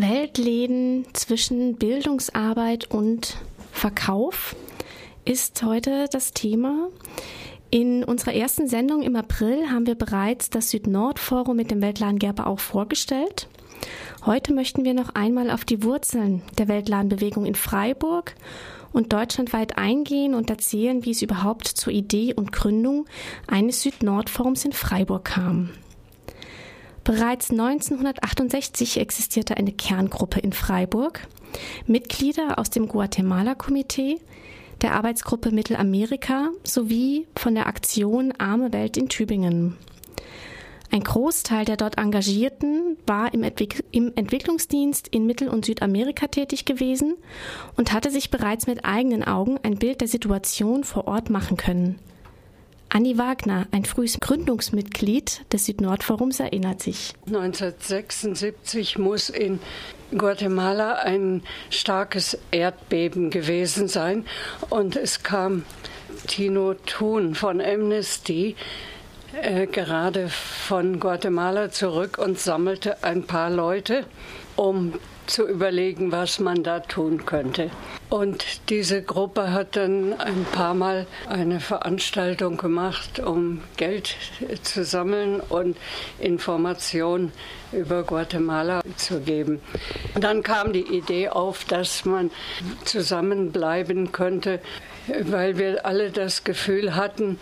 Weltläden zwischen Bildungsarbeit und Verkauf ist heute das Thema. In unserer ersten Sendung im April haben wir bereits das Süd-Nord-Forum mit dem Weltladen Gerber auch vorgestellt. Heute möchten wir noch einmal auf die Wurzeln der Weltladenbewegung in Freiburg und deutschlandweit eingehen und erzählen, wie es überhaupt zur Idee und Gründung eines Süd-Nord-Forums in Freiburg kam. Bereits 1968 existierte eine Kerngruppe in Freiburg, Mitglieder aus dem Guatemala-Komitee, der Arbeitsgruppe Mittelamerika sowie von der Aktion Arme Welt in Tübingen. Ein Großteil der dort Engagierten war im, Entwick im, Entwicklungsdienst in Mittel- und Südamerika tätig gewesen und hatte sich bereits mit eigenen Augen ein Bild der Situation vor Ort machen können. Anni Wagner, ein frühes Gründungsmitglied des Süd-Nord-Forums, erinnert sich. 1976 muss in Guatemala ein starkes Erdbeben gewesen sein und es kam Tino Thun von Amnesty äh, gerade von Guatemala zurück und sammelte ein paar Leute, um zu überlegen, was man da tun könnte. Und diese Gruppe hat dann ein paar Mal eine Veranstaltung gemacht, um Geld zu sammeln und Informationen über Guatemala zu geben. Dann kam die Idee auf, dass man zusammenbleiben könnte, weil wir alle das Gefühl hatten,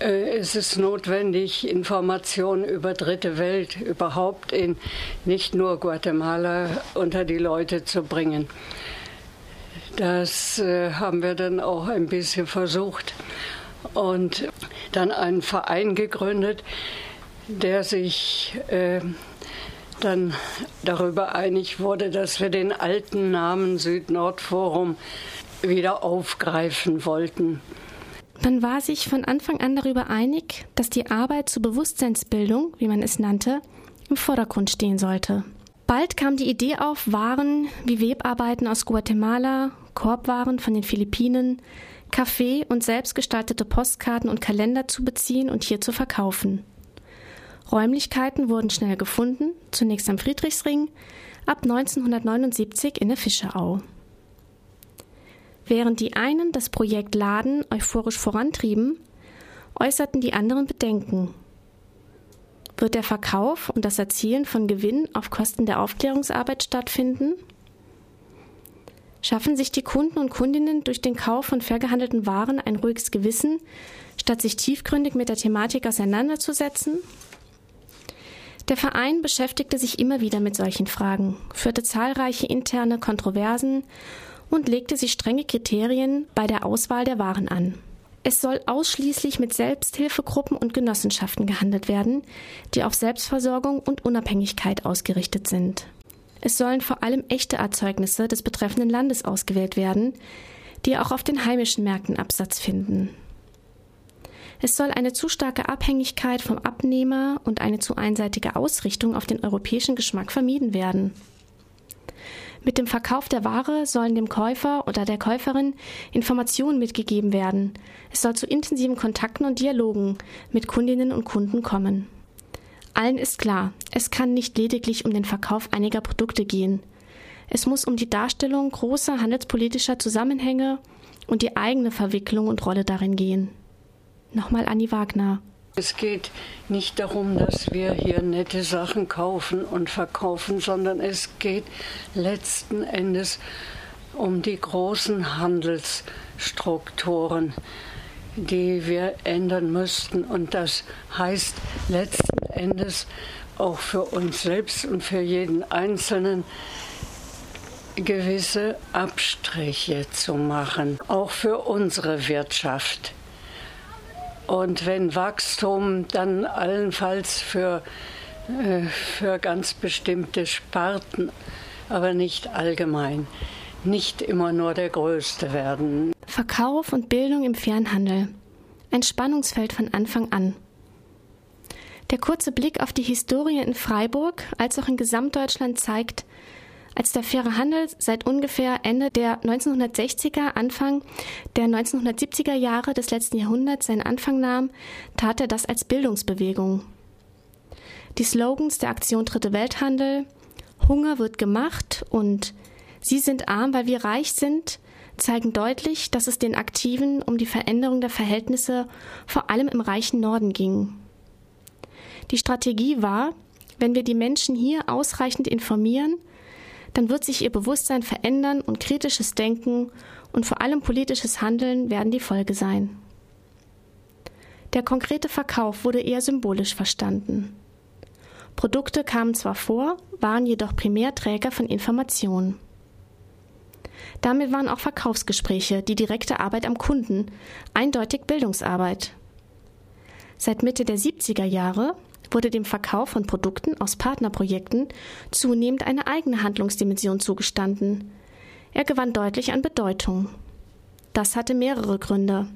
äh, es ist notwendig, Informationen über dritte Welt überhaupt in nicht nur Guatemala unter die Leute zu bringen. Das äh, haben wir dann auch ein bisschen versucht und dann einen Verein gegründet, der sich äh, dann darüber einig wurde, dass wir den alten Namen Süd-Nord-Forum wieder aufgreifen wollten. Man war sich von Anfang an darüber einig, dass die Arbeit zur Bewusstseinsbildung, wie man es nannte, im Vordergrund stehen sollte. Bald kam die Idee auf, Waren wie Webarbeiten aus Guatemala, Korbwaren von den Philippinen, Kaffee und selbstgestaltete Postkarten und Kalender zu beziehen und hier zu verkaufen. Räumlichkeiten wurden schnell gefunden, zunächst am Friedrichsring, ab 1979 in der Fischerau. Während die einen das Projekt Laden euphorisch vorantrieben, äußerten die anderen Bedenken. Wird der Verkauf und das Erzielen von Gewinn auf Kosten der Aufklärungsarbeit stattfinden? Schaffen sich die Kunden und Kundinnen durch den Kauf von vergehandelten Waren ein ruhiges Gewissen, statt sich tiefgründig mit der Thematik auseinanderzusetzen? Der Verein beschäftigte sich immer wieder mit solchen Fragen, führte zahlreiche interne Kontroversen und legte sich strenge Kriterien bei der Auswahl der Waren an. Es soll ausschließlich mit Selbsthilfegruppen und Genossenschaften gehandelt werden, die auf Selbstversorgung und Unabhängigkeit ausgerichtet sind. Es sollen vor allem echte Erzeugnisse des betreffenden Landes ausgewählt werden, die auch auf den heimischen Märkten Absatz finden. Es soll eine zu starke Abhängigkeit vom Abnehmer und eine zu einseitige Ausrichtung auf den europäischen Geschmack vermieden werden. Mit dem Verkauf der Ware sollen dem Käufer oder der Käuferin Informationen mitgegeben werden. Es soll zu intensiven Kontakten und Dialogen mit Kundinnen und Kunden kommen. Allen ist klar, es kann nicht lediglich um den Verkauf einiger Produkte gehen. Es muss um die Darstellung großer handelspolitischer Zusammenhänge und die eigene Verwicklung und Rolle darin gehen. Nochmal Anni Wagner. Es geht nicht darum, dass wir hier nette Sachen kaufen und verkaufen, sondern es geht letzten Endes um die großen Handelsstrukturen, die wir ändern müssten. Und das heißt letzten Endes auch für uns selbst und für jeden Einzelnen, gewisse Abstriche zu machen, auch für unsere Wirtschaft. Und wenn Wachstum, dann allenfalls für, äh, für ganz bestimmte Sparten, aber nicht allgemein. Nicht immer nur der Größte werden. Verkauf und Bildung im Fernhandel. Ein Spannungsfeld von Anfang an. Der kurze Blick auf die Historie in Freiburg als auch in Gesamtdeutschland zeigt, als der faire Handel seit ungefähr Ende der 1960er, Anfang der 1970er Jahre des letzten Jahrhunderts seinen Anfang nahm, tat er das als Bildungsbewegung. Die Slogans der Aktion Dritte Welthandel, Hunger wird gemacht und Sie sind arm, weil wir reich sind, zeigen deutlich, dass es den Aktiven um die Veränderung der Verhältnisse vor allem im reichen Norden ging. Die Strategie war, wenn wir die Menschen hier ausreichend informieren, dann wird sich ihr Bewusstsein verändern und kritisches Denken und vor allem politisches Handeln werden die Folge sein. Der konkrete Verkauf wurde eher symbolisch verstanden. Produkte kamen zwar vor, waren jedoch primär Träger von Informationen. Damit waren auch Verkaufsgespräche, die direkte Arbeit am Kunden, eindeutig Bildungsarbeit. Seit Mitte der 70er Jahre wurde dem Verkauf von Produkten aus Partnerprojekten zunehmend eine eigene Handlungsdimension zugestanden. Er gewann deutlich an Bedeutung. Das hatte mehrere Gründe.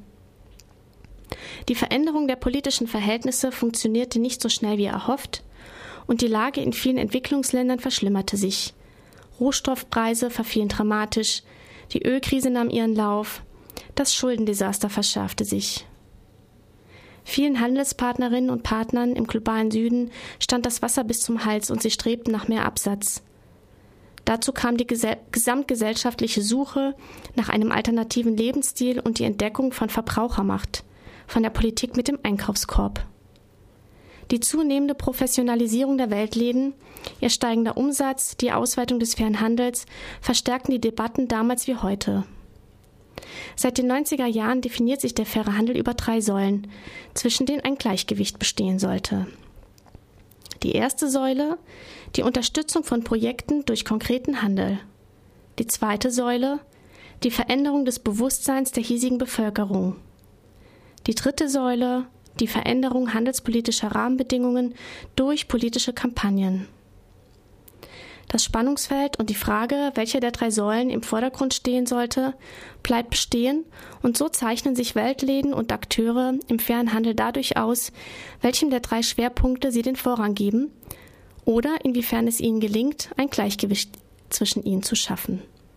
Die Veränderung der politischen Verhältnisse funktionierte nicht so schnell wie erhofft, und die Lage in vielen Entwicklungsländern verschlimmerte sich. Rohstoffpreise verfielen dramatisch, die Ölkrise nahm ihren Lauf, das Schuldendesaster verschärfte sich. Vielen Handelspartnerinnen und Partnern im globalen Süden stand das Wasser bis zum Hals und sie strebten nach mehr Absatz. Dazu kam die gesamtgesellschaftliche Suche nach einem alternativen Lebensstil und die Entdeckung von Verbrauchermacht, von der Politik mit dem Einkaufskorb. Die zunehmende Professionalisierung der Weltläden, ihr steigender Umsatz, die Ausweitung des fairen Handels verstärkten die Debatten damals wie heute. Seit den 90er Jahren definiert sich der faire Handel über drei Säulen, zwischen denen ein Gleichgewicht bestehen sollte. Die erste Säule, die Unterstützung von Projekten durch konkreten Handel. Die zweite Säule, die Veränderung des Bewusstseins der hiesigen Bevölkerung. Die dritte Säule, die Veränderung handelspolitischer Rahmenbedingungen durch politische Kampagnen. Das Spannungsfeld und die Frage, welche der drei Säulen im Vordergrund stehen sollte, bleibt bestehen und so zeichnen sich Weltläden und Akteure im fairen Handel dadurch aus, welchem der drei Schwerpunkte sie den Vorrang geben oder inwiefern es ihnen gelingt, ein Gleichgewicht zwischen ihnen zu schaffen.